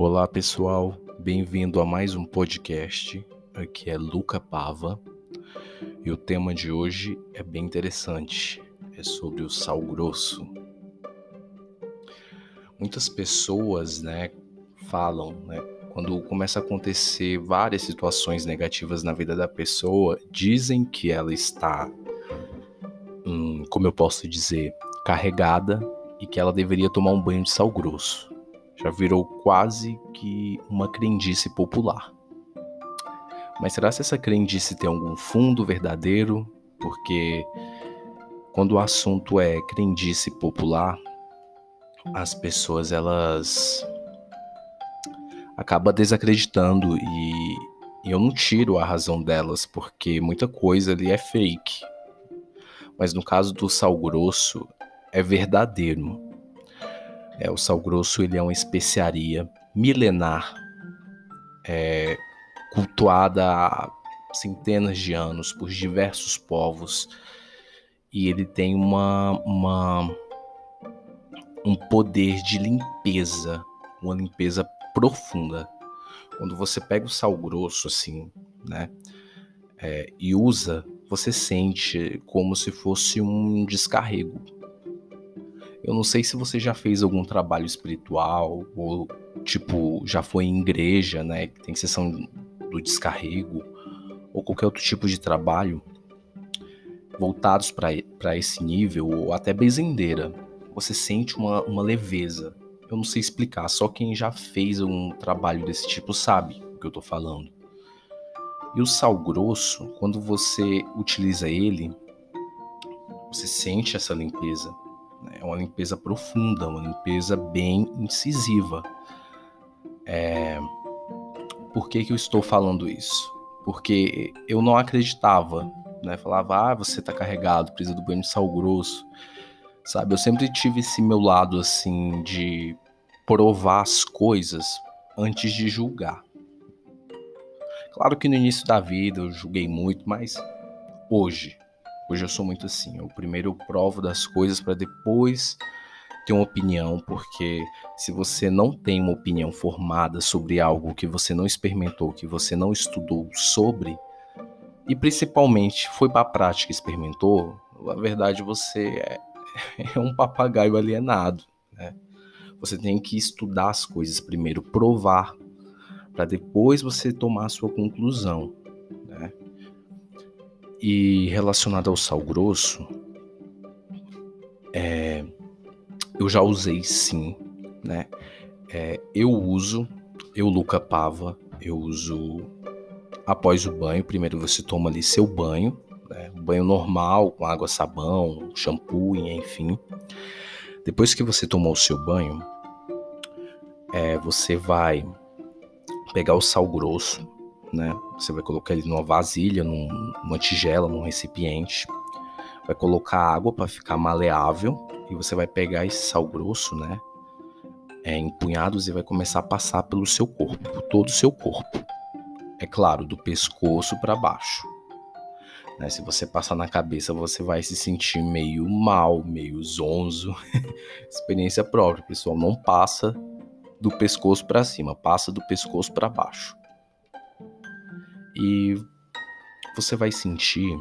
Olá pessoal, bem-vindo a mais um podcast. Aqui é Luca Pava e o tema de hoje é bem interessante. É sobre o sal grosso. Muitas pessoas, né, falam, né, quando começa a acontecer várias situações negativas na vida da pessoa, dizem que ela está, hum, como eu posso dizer, carregada e que ela deveria tomar um banho de sal grosso. Já virou quase que uma crendice popular. Mas será que essa crendice tem algum fundo verdadeiro? Porque quando o assunto é crendice popular, as pessoas elas acabam desacreditando e, e eu não tiro a razão delas, porque muita coisa ali é fake. Mas no caso do sal grosso, é verdadeiro. É, o sal grosso ele é uma especiaria milenar, é, cultuada há centenas de anos por diversos povos e ele tem uma, uma um poder de limpeza, uma limpeza profunda. Quando você pega o sal grosso assim, né, é, e usa, você sente como se fosse um descarrego eu não sei se você já fez algum trabalho espiritual ou tipo já foi em igreja, né? Tem sessão do descarrego ou qualquer outro tipo de trabalho voltados para esse nível ou até bezendeira. Você sente uma, uma leveza. Eu não sei explicar, só quem já fez um trabalho desse tipo sabe o que eu tô falando. E o sal grosso, quando você utiliza ele, você sente essa limpeza é uma limpeza profunda, uma limpeza bem incisiva. É... Por que, que eu estou falando isso? Porque eu não acreditava, né? Falava, ah, você tá carregado, precisa do banho de sal grosso. Sabe, eu sempre tive esse meu lado assim de provar as coisas antes de julgar. Claro que no início da vida eu julguei muito, mas hoje, Hoje eu sou muito assim. Eu primeiro provo das coisas para depois ter uma opinião, porque se você não tem uma opinião formada sobre algo que você não experimentou, que você não estudou sobre, e principalmente foi para a prática e experimentou, na verdade você é, é um papagaio alienado. Né? Você tem que estudar as coisas primeiro, provar, para depois você tomar a sua conclusão. Né? E relacionado ao sal grosso, é, eu já usei sim, né? É, eu uso, eu Luca Pava, eu uso após o banho. Primeiro você toma ali seu banho, né? um banho normal, com água, sabão, shampoo, enfim. Depois que você tomou o seu banho, é, você vai pegar o sal grosso, né? Você vai colocar ele numa vasilha, num, numa tigela, num recipiente. Vai colocar água para ficar maleável e você vai pegar esse sal grosso, né? É, em punhados e vai começar a passar pelo seu corpo, por todo o seu corpo. É claro, do pescoço para baixo. Né? Se você passar na cabeça, você vai se sentir meio mal, meio zonzo. Experiência própria, pessoal. Não passa do pescoço para cima, passa do pescoço para baixo. E você vai sentir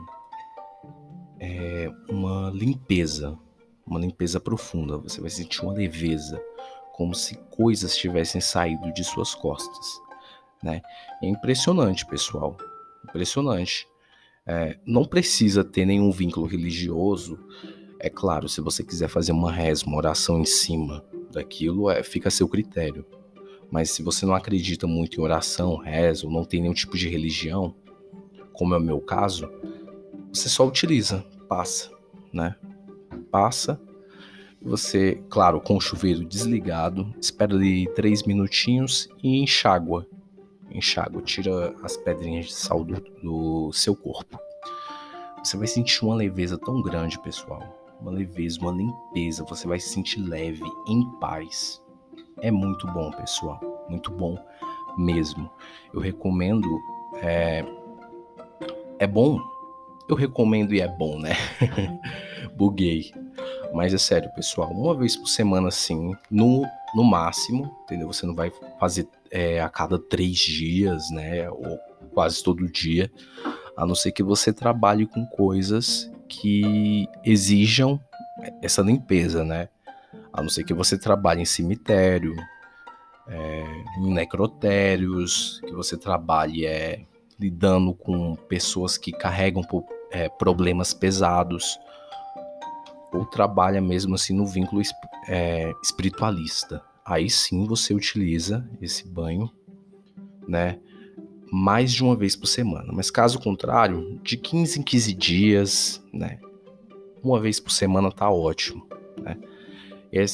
é, uma limpeza, uma limpeza profunda. Você vai sentir uma leveza, como se coisas tivessem saído de suas costas. Né? É impressionante, pessoal. Impressionante. É, não precisa ter nenhum vínculo religioso. É claro, se você quiser fazer uma reza, uma oração em cima daquilo, é, fica a seu critério. Mas se você não acredita muito em oração, reza, ou não tem nenhum tipo de religião, como é o meu caso, você só utiliza, passa, né? Passa. Você, claro, com o chuveiro desligado, espera ali três minutinhos e enxágua. Enxágua, tira as pedrinhas de sal do, do seu corpo. Você vai sentir uma leveza tão grande, pessoal. Uma leveza, uma limpeza. Você vai se sentir leve, em paz é muito bom, pessoal. Muito bom mesmo. Eu recomendo. É, é bom. Eu recomendo e é bom, né? Buguei. Mas é sério, pessoal, uma vez por semana, assim, no, no máximo, entendeu? Você não vai fazer é, a cada três dias, né? Ou quase todo dia, a não ser que você trabalhe com coisas que exijam essa limpeza, né? A não ser que você trabalhe em cemitério, é, em necrotérios, que você trabalhe é, lidando com pessoas que carregam é, problemas pesados, ou trabalha mesmo assim no vínculo é, espiritualista. Aí sim você utiliza esse banho, né? Mais de uma vez por semana. Mas caso contrário, de 15 em 15 dias, né? Uma vez por semana tá ótimo, né? É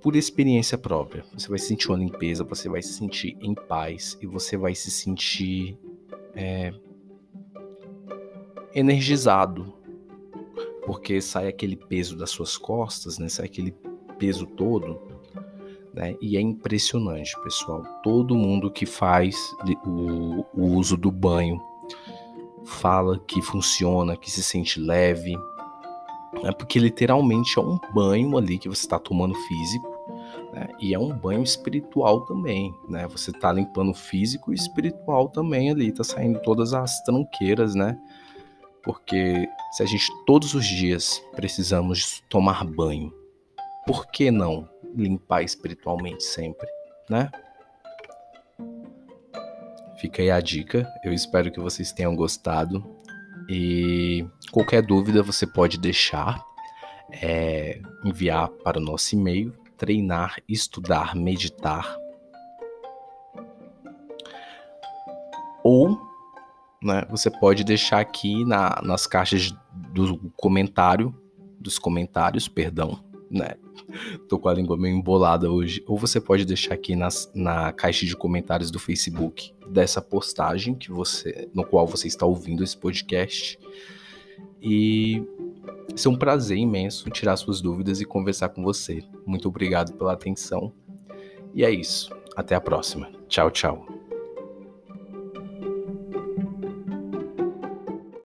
por experiência própria. Você vai sentir uma limpeza, você vai se sentir em paz e você vai se sentir é, energizado, porque sai aquele peso das suas costas, né? Sai aquele peso todo, né? E é impressionante, pessoal. Todo mundo que faz o, o uso do banho fala que funciona, que se sente leve, né? Porque literalmente é um banho ali que você está tomando físico né? E é um banho espiritual também, né? Você tá limpando físico e espiritual também ali, tá saindo todas as tranqueiras, né? Porque se a gente todos os dias precisamos tomar banho, por que não limpar espiritualmente sempre, né? Fica aí a dica. Eu espero que vocês tenham gostado. E qualquer dúvida você pode deixar, é, enviar para o nosso e-mail treinar, estudar, meditar. Ou né, você pode deixar aqui na, nas caixas do comentário, dos comentários, perdão, né? Tô com a língua meio embolada hoje. Ou você pode deixar aqui nas, na caixa de comentários do Facebook dessa postagem que você, no qual você está ouvindo esse podcast. E ser um prazer imenso tirar suas dúvidas e conversar com você. Muito obrigado pela atenção. E é isso. Até a próxima. Tchau, tchau.